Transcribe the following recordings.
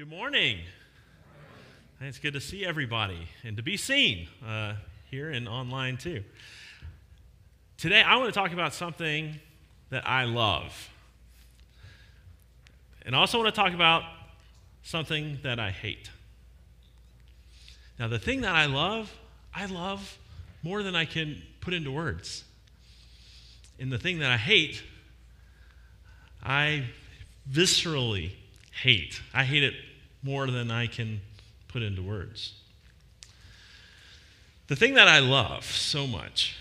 Good morning. It's good to see everybody and to be seen uh, here and online too. Today, I want to talk about something that I love. And I also want to talk about something that I hate. Now, the thing that I love, I love more than I can put into words. And the thing that I hate, I viscerally hate. I hate it more than I can put into words. The thing that I love so much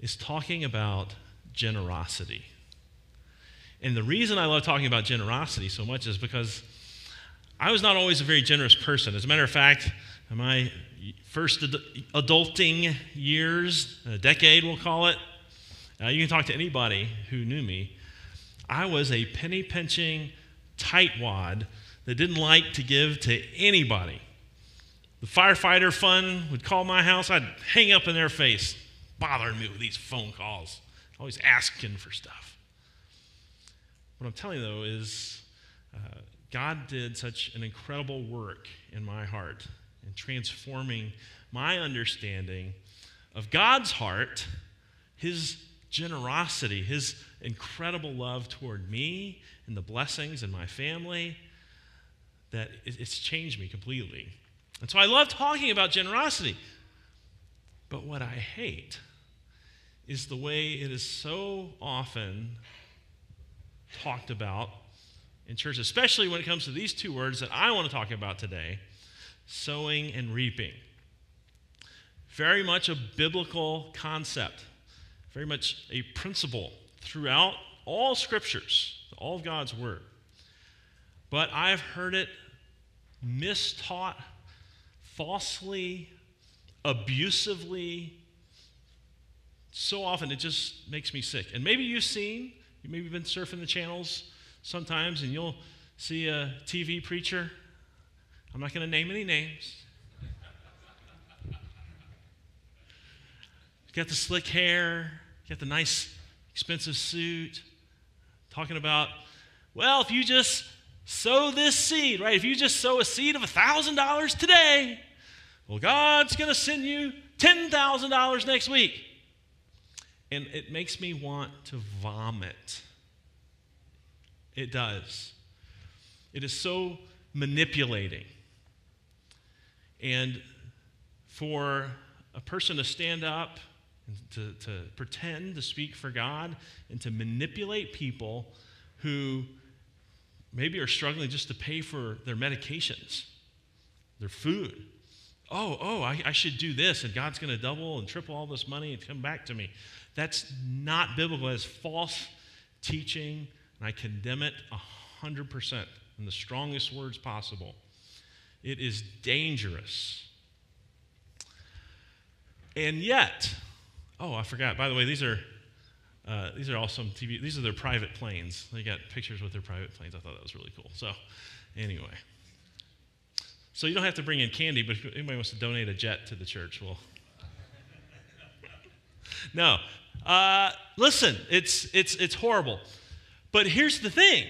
is talking about generosity. And the reason I love talking about generosity so much is because I was not always a very generous person. As a matter of fact, in my first adulting years, a decade we'll call it, uh, you can talk to anybody who knew me. I was a penny pinching tightwad that didn't like to give to anybody. The firefighter fund would call my house, I'd hang up in their face, bothering me with these phone calls, always asking for stuff. What I'm telling you, though, is uh, God did such an incredible work in my heart in transforming my understanding of God's heart, His generosity, His incredible love toward me and the blessings in my family that it's changed me completely. And so I love talking about generosity. But what I hate is the way it is so often talked about in church, especially when it comes to these two words that I want to talk about today sowing and reaping. Very much a biblical concept, very much a principle throughout all scriptures, all of God's word. But I've heard it mistaught, falsely, abusively. So often it just makes me sick. And maybe you've seen, you maybe been surfing the channels sometimes and you'll see a TV preacher. I'm not going to name any names. got the slick hair, got the nice, expensive suit, talking about, well, if you just sow this seed, right? If you just sow a seed of $1,000 today, well, God's going to send you $10,000 next week. And it makes me want to vomit. It does. It is so manipulating. And for a person to stand up and to, to pretend to speak for God and to manipulate people who maybe are struggling just to pay for their medications, their food. Oh, oh, I, I should do this, and God's going to double and triple all this money and come back to me. That's not biblical. That's false teaching, and I condemn it 100% in the strongest words possible. It is dangerous. And yet, oh, I forgot. By the way, these are uh, these are all some TV. These are their private planes. They got pictures with their private planes. I thought that was really cool. So, anyway, so you don't have to bring in candy, but if anybody wants to donate a jet to the church, well, no. Uh, listen, it's it's it's horrible. But here's the thing.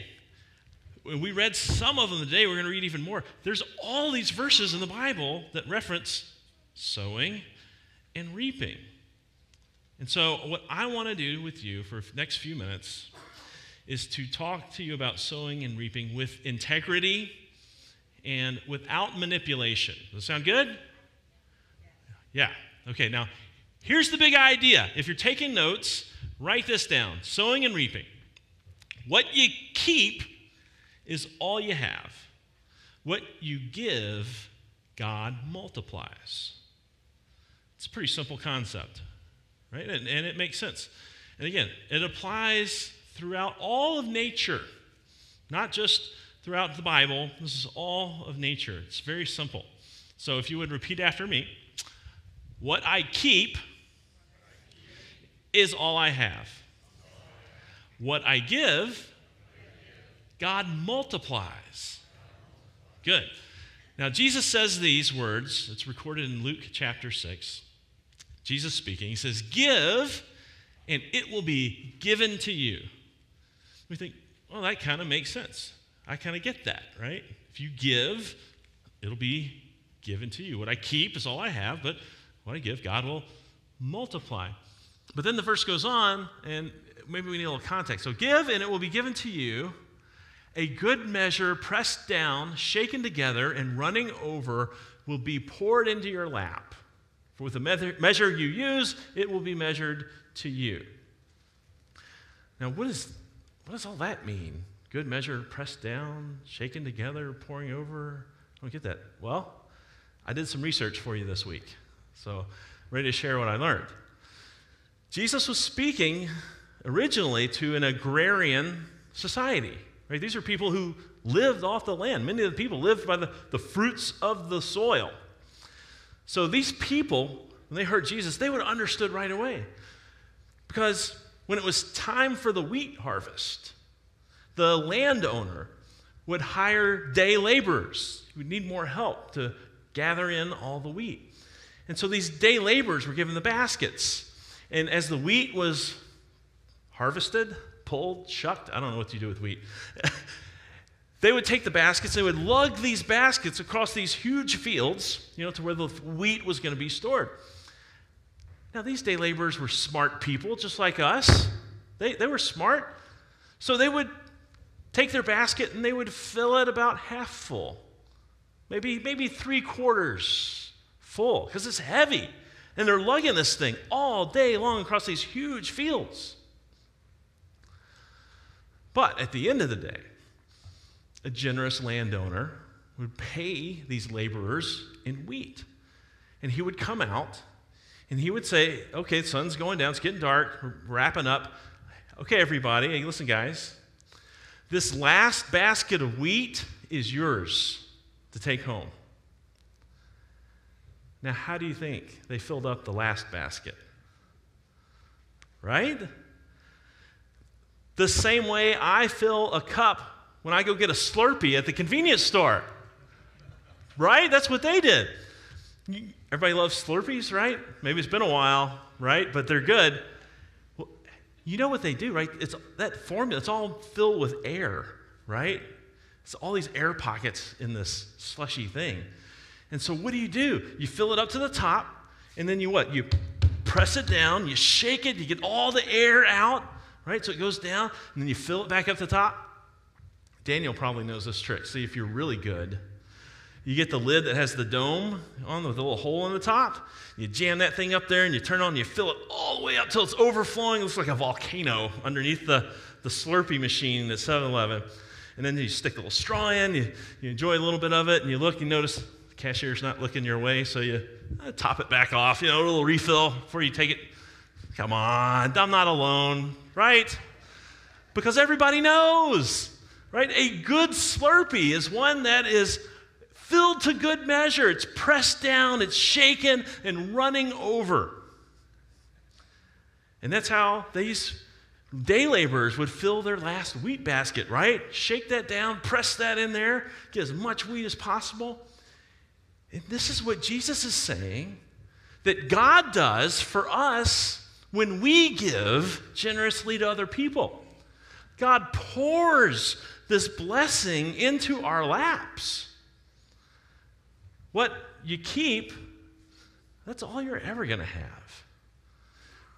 We read some of them today, we're going to read even more. There's all these verses in the Bible that reference sowing and reaping. And so, what I want to do with you for the next few minutes is to talk to you about sowing and reaping with integrity and without manipulation. Does that sound good? Yeah. Okay, now here's the big idea. If you're taking notes, write this down sowing and reaping. What you keep is all you have, what you give, God multiplies. It's a pretty simple concept right? And, and it makes sense. And again, it applies throughout all of nature, not just throughout the Bible. This is all of nature. It's very simple. So if you would repeat after me what I keep is all I have. What I give, God multiplies. Good. Now, Jesus says these words, it's recorded in Luke chapter 6. Jesus speaking, he says, Give, and it will be given to you. We think, well, that kind of makes sense. I kind of get that, right? If you give, it'll be given to you. What I keep is all I have, but what I give, God will multiply. But then the verse goes on, and maybe we need a little context. So give, and it will be given to you a good measure, pressed down, shaken together, and running over, will be poured into your lap. For with the measure you use, it will be measured to you. Now, what, is, what does all that mean? Good measure, pressed down, shaken together, pouring over? I don't get that. Well, I did some research for you this week. So, I'm ready to share what I learned. Jesus was speaking originally to an agrarian society. Right? These are people who lived off the land. Many of the people lived by the, the fruits of the soil. So these people, when they heard Jesus, they would have understood right away. Because when it was time for the wheat harvest, the landowner would hire day laborers who would need more help to gather in all the wheat. And so these day laborers were given the baskets. And as the wheat was harvested, pulled, shucked, I don't know what you do with wheat. they would take the baskets, they would lug these baskets across these huge fields, you know, to where the wheat was going to be stored. Now, these day laborers were smart people, just like us. They, they were smart. So they would take their basket and they would fill it about half full, maybe, maybe three quarters full, because it's heavy. And they're lugging this thing all day long across these huge fields. But at the end of the day, a generous landowner would pay these laborers in wheat. And he would come out and he would say, Okay, the sun's going down, it's getting dark, we're wrapping up. Okay, everybody, hey, listen, guys. This last basket of wheat is yours to take home. Now, how do you think they filled up the last basket? Right? The same way I fill a cup when I go get a Slurpee at the convenience store. Right? That's what they did. Everybody loves Slurpees, right? Maybe it's been a while, right? But they're good. Well, you know what they do, right? It's that formula, it's all filled with air, right? It's all these air pockets in this slushy thing. And so what do you do? You fill it up to the top, and then you what? You press it down, you shake it, you get all the air out, right? So it goes down, and then you fill it back up to the top. Daniel probably knows this trick. See, if you're really good, you get the lid that has the dome on with a little hole in the top. You jam that thing up there and you turn on, and you fill it all the way up till it's overflowing. It looks like a volcano underneath the, the Slurpee machine at 7 Eleven. And then you stick a little straw in, you, you enjoy a little bit of it, and you look, you notice the cashier's not looking your way, so you uh, top it back off, you know, a little refill before you take it. Come on, I'm not alone right? Because everybody knows, right? A good Slurpee is one that is filled to good measure. It's pressed down, it's shaken, and running over. And that's how these day laborers would fill their last wheat basket, right? Shake that down, press that in there, get as much wheat as possible. And this is what Jesus is saying that God does for us when we give generously to other people. God pours this blessing into our laps. What you keep, that's all you're ever going to have.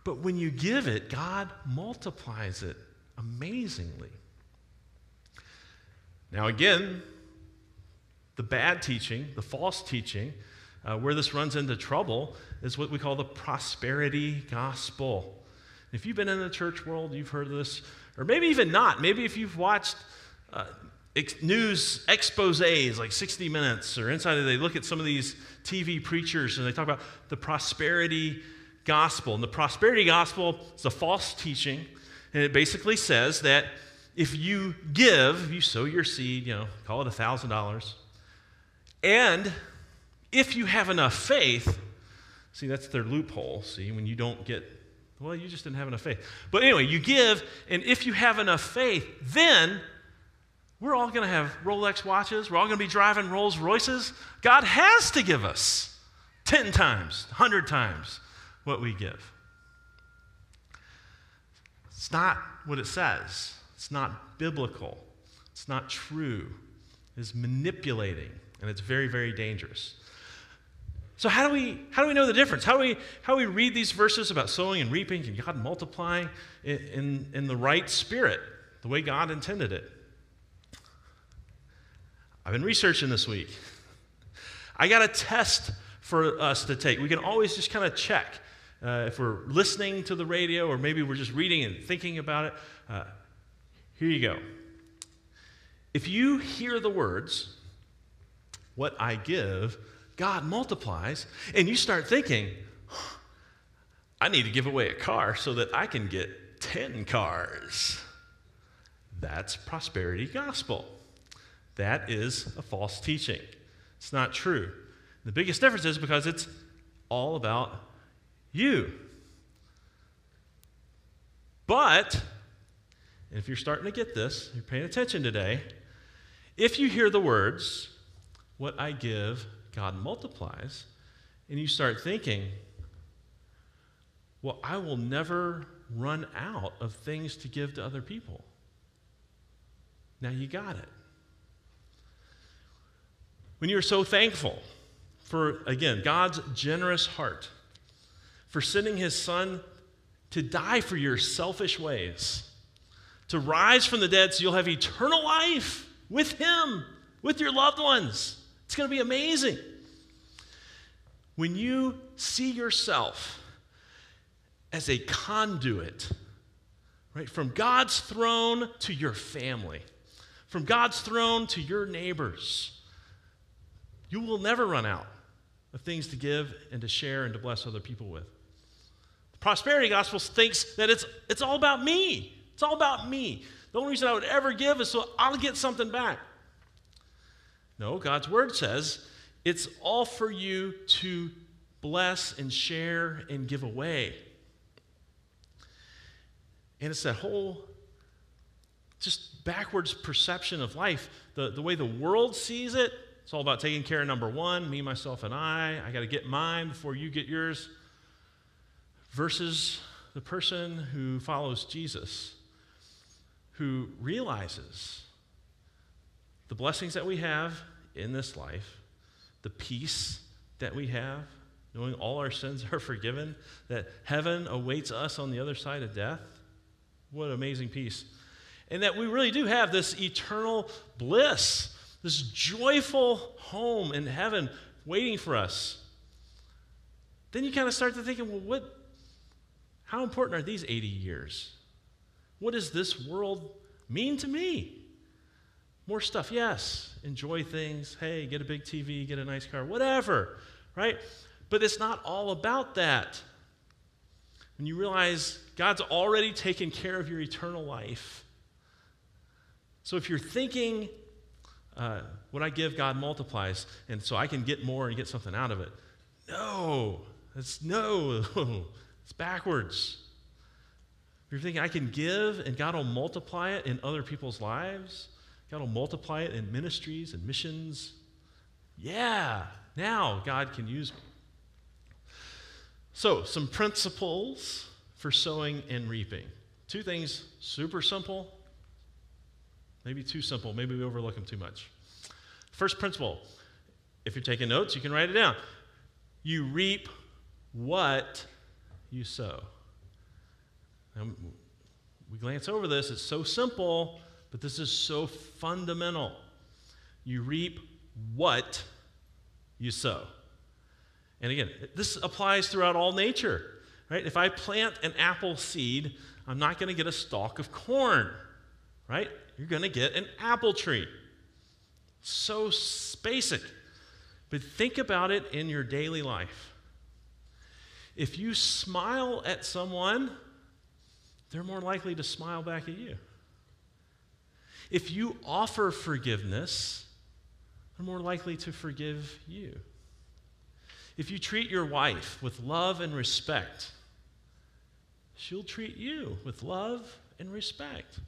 But when you give it, God multiplies it amazingly. Now, again, the bad teaching, the false teaching, uh, where this runs into trouble is what we call the prosperity gospel. If you've been in the church world, you've heard this, or maybe even not. Maybe if you've watched uh, ex- news exposes like 60 Minutes or Inside, they look at some of these TV preachers and they talk about the prosperity gospel. And the prosperity gospel is a false teaching, and it basically says that if you give, if you sow your seed, you know, call it $1,000, and if you have enough faith, see, that's their loophole. See, when you don't get, well, you just didn't have enough faith. But anyway, you give, and if you have enough faith, then we're all going to have Rolex watches. We're all going to be driving Rolls Royces. God has to give us 10 times, 100 times what we give. It's not what it says, it's not biblical, it's not true. it's manipulating, and it's very, very dangerous. So how do we how do we know the difference? How do we how do we read these verses about sowing and reaping and God multiplying in, in, in the right spirit, the way God intended it? I've been researching this week. I got a test for us to take. We can always just kind of check uh, if we're listening to the radio or maybe we're just reading and thinking about it. Uh, here you go. If you hear the words, what I give, God multiplies, and you start thinking, I need to give away a car so that I can get 10 cars. That's prosperity gospel. That is a false teaching. It's not true. The biggest difference is because it's all about you. But, if you're starting to get this, you're paying attention today, if you hear the words, what I give, God multiplies, and you start thinking, well, I will never run out of things to give to other people. Now you got it. When you're so thankful for, again, God's generous heart, for sending his son to die for your selfish ways, to rise from the dead so you'll have eternal life with him, with your loved ones. It's going to be amazing. When you see yourself as a conduit, right, from God's throne to your family, from God's throne to your neighbors, you will never run out of things to give and to share and to bless other people with. The prosperity gospel thinks that it's, it's all about me. It's all about me. The only reason I would ever give is so I'll get something back. No, God's word says it's all for you to bless and share and give away. And it's that whole just backwards perception of life, the, the way the world sees it, it's all about taking care of number one, me, myself, and I. I got to get mine before you get yours. Versus the person who follows Jesus, who realizes the blessings that we have in this life, the peace that we have, knowing all our sins are forgiven, that heaven awaits us on the other side of death. What amazing peace. And that we really do have this eternal bliss this joyful home in heaven waiting for us. Then you kind of start to thinking, well, what, how important are these 80 years? What does this world mean to me? More stuff, yes. Enjoy things. Hey, get a big TV, get a nice car, whatever, right? But it's not all about that. When you realize God's already taken care of your eternal life. So if you're thinking uh, what I give, God multiplies, and so I can get more and get something out of it. No, that's no, it's backwards. You're thinking I can give and God will multiply it in other people's lives, God will multiply it in ministries and missions. Yeah, now God can use me. So, some principles for sowing and reaping. Two things, super simple, Maybe too simple. Maybe we overlook them too much. First principle if you're taking notes, you can write it down. You reap what you sow. Now, we glance over this, it's so simple, but this is so fundamental. You reap what you sow. And again, this applies throughout all nature, right? If I plant an apple seed, I'm not going to get a stalk of corn, right? You're going to get an apple tree. So basic. But think about it in your daily life. If you smile at someone, they're more likely to smile back at you. If you offer forgiveness, they're more likely to forgive you. If you treat your wife with love and respect, she'll treat you with love and respect.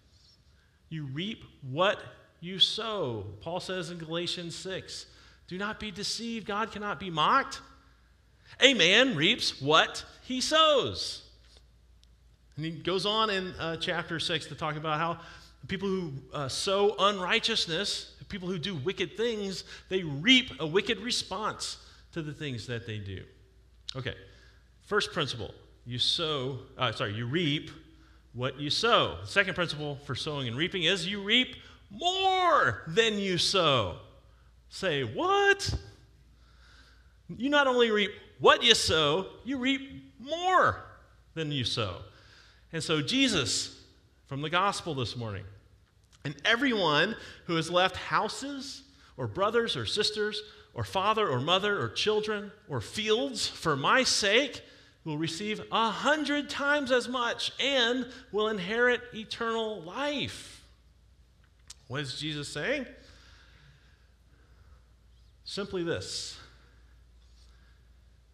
You reap what you sow. Paul says in Galatians 6 Do not be deceived. God cannot be mocked. A man reaps what he sows. And he goes on in uh, chapter 6 to talk about how people who uh, sow unrighteousness, people who do wicked things, they reap a wicked response to the things that they do. Okay, first principle you sow, uh, sorry, you reap what you sow. The Second principle for sowing and reaping is you reap more than you sow. Say, what? You not only reap what you sow, you reap more than you sow. And so, Jesus, from the gospel this morning, and everyone who has left houses, or brothers, or sisters, or father, or mother, or children, or fields for my sake, will receive a hundred times as much and will inherit eternal life. What is Jesus saying? Simply this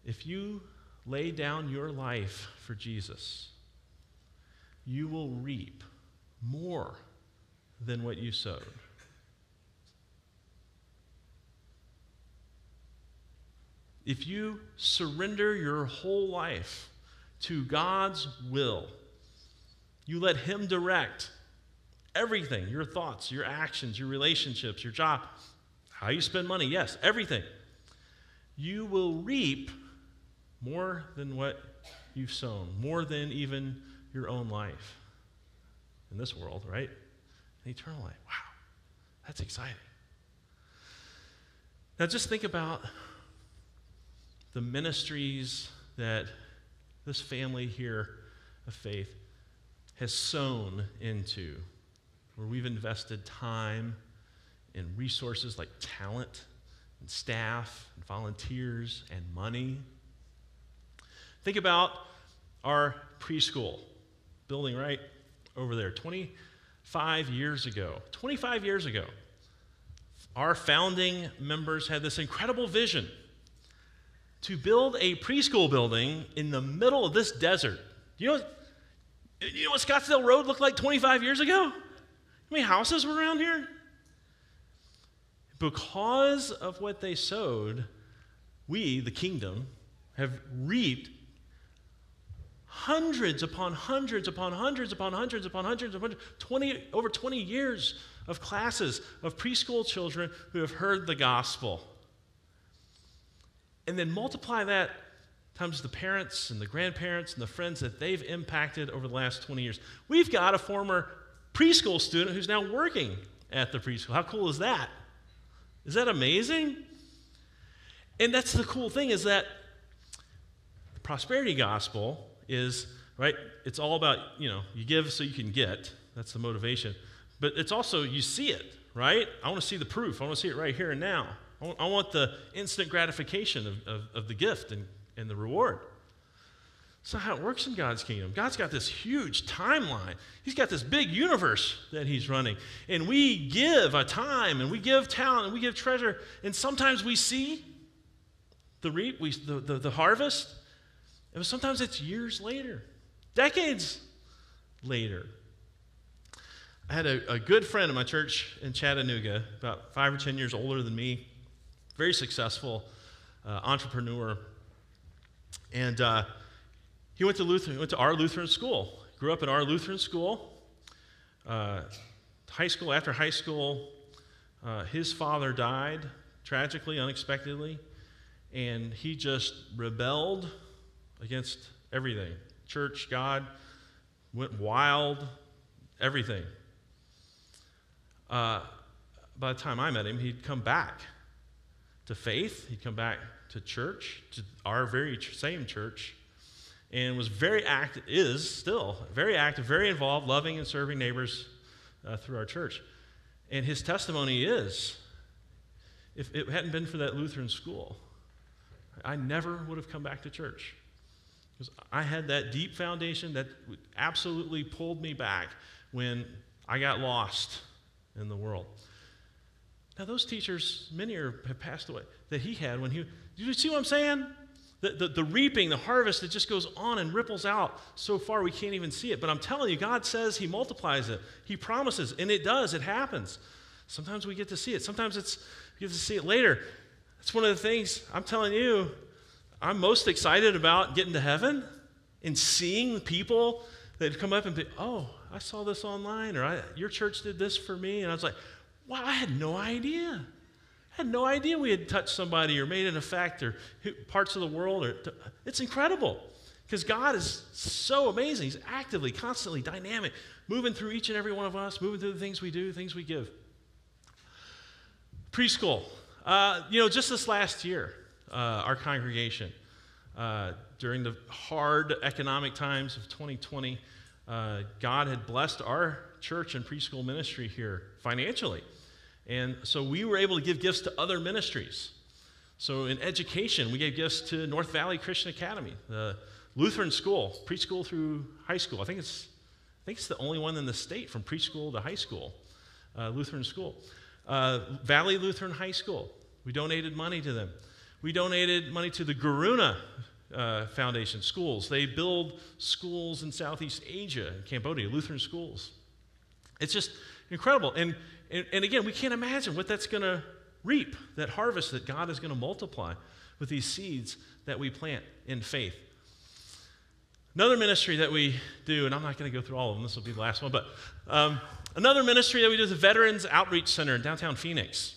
if you lay down your life for Jesus, you will reap more than what you sowed. If you surrender your whole life to God's will, you let Him direct everything your thoughts, your actions, your relationships, your job, how you spend money, yes, everything. You will reap more than what you've sown, more than even your own life in this world, right? An eternal life. Wow, that's exciting. Now just think about the ministries that this family here of faith has sown into, where we've invested time and resources like talent and staff and volunteers and money. Think about our preschool building right over there 25 years ago. 25 years ago, our founding members had this incredible vision to build a preschool building in the middle of this desert. You know, you know what Scottsdale Road looked like 25 years ago? How many houses were around here? Because of what they sowed, we, the kingdom, have reaped hundreds upon hundreds upon hundreds upon hundreds upon hundreds upon 20, over 20 years of classes of preschool children who have heard the gospel and then multiply that times the parents and the grandparents and the friends that they've impacted over the last 20 years. We've got a former preschool student who's now working at the preschool. How cool is that? Is that amazing? And that's the cool thing is that the prosperity gospel is, right, it's all about, you know, you give so you can get. That's the motivation. But it's also, you see it, right? I want to see the proof. I want to see it right here and now. I want the instant gratification of, of, of the gift and, and the reward. That's not how it works in God's kingdom. God's got this huge timeline. He's got this big universe that He's running. And we give a time and we give talent and we give treasure. And sometimes we see the reap, we, the, the, the harvest. And sometimes it's years later, decades later. I had a, a good friend in my church in Chattanooga, about five or 10 years older than me very successful uh, entrepreneur. And uh, he went to Lutheran, he went to our Lutheran school. Grew up in our Lutheran school. Uh, high school, after high school, uh, his father died tragically, unexpectedly, and he just rebelled against everything church, God, went wild, everything. Uh, by the time I met him, he'd come back to faith. He'd come back to church, to our very same church, and was very active, is still very active, very involved, loving and serving neighbors uh, through our church. And his testimony is if it hadn't been for that Lutheran school, I never would have come back to church. Because I had that deep foundation that absolutely pulled me back when I got lost in the world. Now, those teachers, many are, have passed away, that he had when he, do you see what I'm saying? The, the, the, reaping, the harvest, it just goes on and ripples out so far we can't even see it. But I'm telling you, God says He multiplies it. He promises, and it does, it happens. Sometimes we get to see it, sometimes it's, we get to see it later. That's one of the things I'm telling you, I'm most excited about getting to heaven and seeing people that come up and be, oh, I saw this online, or your church did this for me. And I was like, wow, I had no idea. I had no idea we had touched somebody or made an effect or parts of the world. Or, it's incredible because God is so amazing. He's actively, constantly, dynamic, moving through each and every one of us, moving through the things we do, things we give. Preschool. Uh, you know, just this last year, uh, our congregation, uh, during the hard economic times of 2020, uh, God had blessed our church and preschool ministry here financially. And so we were able to give gifts to other ministries. So in education, we gave gifts to North Valley Christian Academy, the Lutheran school, preschool through high school. I think it's, I think it's the only one in the state from preschool to high school, uh, Lutheran school. Uh, Valley Lutheran High School, we donated money to them. We donated money to the Garuna uh, Foundation schools. They build schools in Southeast Asia, Cambodia, Lutheran schools. It's just incredible. And, and, and again, we can't imagine what that's going to reap, that harvest that God is going to multiply with these seeds that we plant in faith. Another ministry that we do, and I'm not going to go through all of them, this will be the last one, but um, another ministry that we do is the Veterans Outreach Center in downtown Phoenix.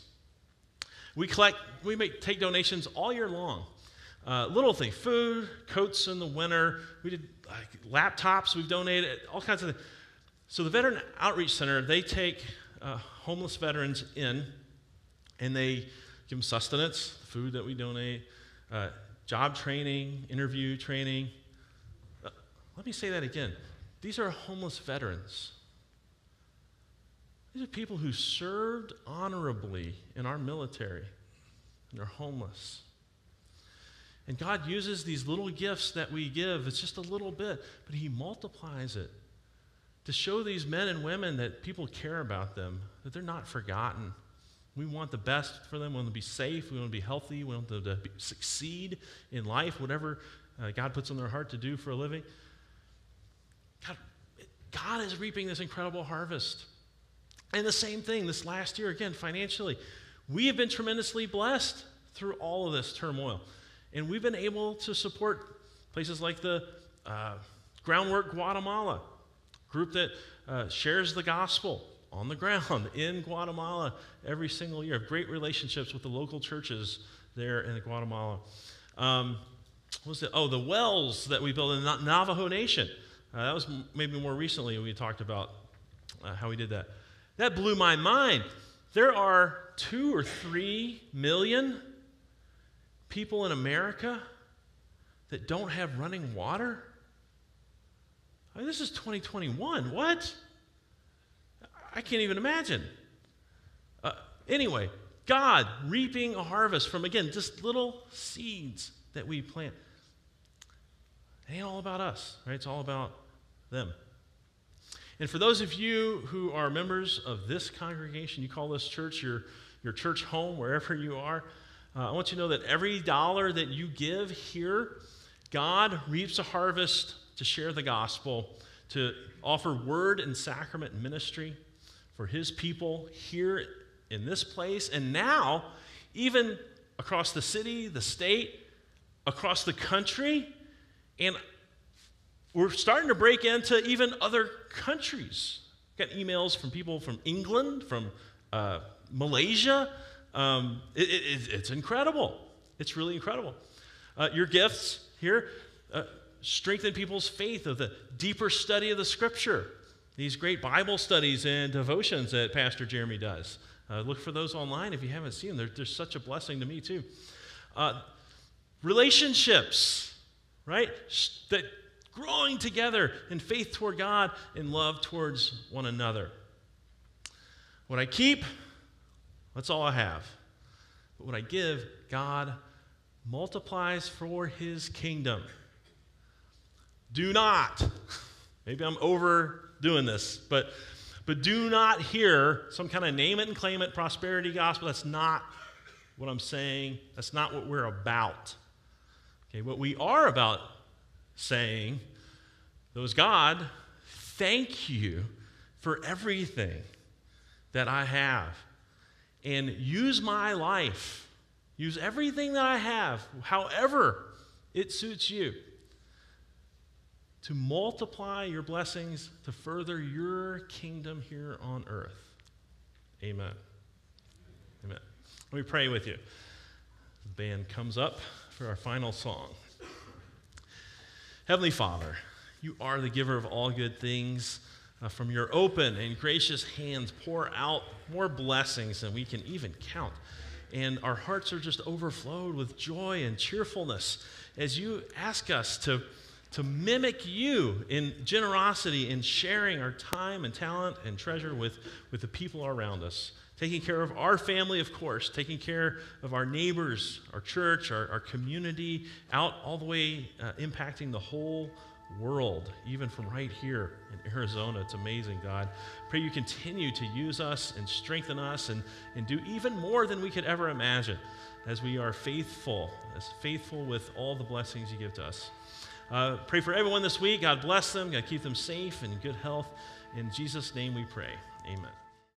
We collect, we make, take donations all year long. Uh, little things, food, coats in the winter. We did like, laptops, we've donated, all kinds of things. So the Veteran Outreach Center, they take uh, homeless veterans in and they give them sustenance, food that we donate, uh, job training, interview training. Uh, let me say that again. These are homeless veterans. These are people who served honorably in our military, and they're homeless. And God uses these little gifts that we give, it's just a little bit, but He multiplies it to show these men and women that people care about them, that they're not forgotten. We want the best for them. We want them to be safe. We want them to be healthy. We want them to be, succeed in life, whatever uh, God puts on their heart to do for a living. God, God is reaping this incredible harvest. And the same thing this last year, again, financially. We have been tremendously blessed through all of this turmoil. And we've been able to support places like the uh, Groundwork Guatemala, group that uh, shares the gospel on the ground in Guatemala every single year. Great relationships with the local churches there in Guatemala. Um, what was it? Oh, the wells that we built in the Navajo Nation. Uh, that was maybe more recently we talked about uh, how we did that. That blew my mind. There are two or three million people in America that don't have running water. Mean, this is 2021. What? I can't even imagine. Uh, anyway, God reaping a harvest from, again, just little seeds that we plant. It ain't all about us, right? It's all about them. And for those of you who are members of this congregation, you call this church your, your church home, wherever you are, uh, I want you to know that every dollar that you give here, God reaps a harvest to share the gospel, to offer word and sacrament ministry for his people here in this place, and now even across the city, the state, across the country, and we're starting to break into even other countries. Got emails from people from England, from uh, Malaysia. Um, it, it, it's incredible. It's really incredible. Uh, your gifts here uh, strengthen people's faith of the deeper study of the scripture. These great Bible studies and devotions that Pastor Jeremy does. Uh, look for those online if you haven't seen them. They're, they're such a blessing to me, too. Uh, relationships, right? That growing together in faith toward God and love towards one another. What I keep, that's all I have. But what I give, God multiplies for his kingdom. Do not, maybe I'm overdoing this, but, but do not hear some kind of name it and claim it prosperity gospel. That's not what I'm saying. That's not what we're about. Okay, what we are about saying, those God, thank you for everything that I have and use my life, use everything that I have, however it suits you, to multiply your blessings to further your kingdom here on earth. Amen. Amen. Let me pray with you. The band comes up for our final song. Heavenly Father, you are the giver of all good things. Uh, from your open and gracious hands, pour out more blessings than we can even count. And our hearts are just overflowed with joy and cheerfulness as you ask us to, to mimic you in generosity in sharing our time and talent and treasure with, with the people around us. Taking care of our family, of course, taking care of our neighbors, our church, our, our community, out all the way uh, impacting the whole world, even from right here in Arizona. It's amazing, God. Pray you continue to use us and strengthen us and, and do even more than we could ever imagine as we are faithful, as faithful with all the blessings you give to us. Uh, pray for everyone this week. God bless them. God keep them safe and good health. In Jesus' name we pray. Amen.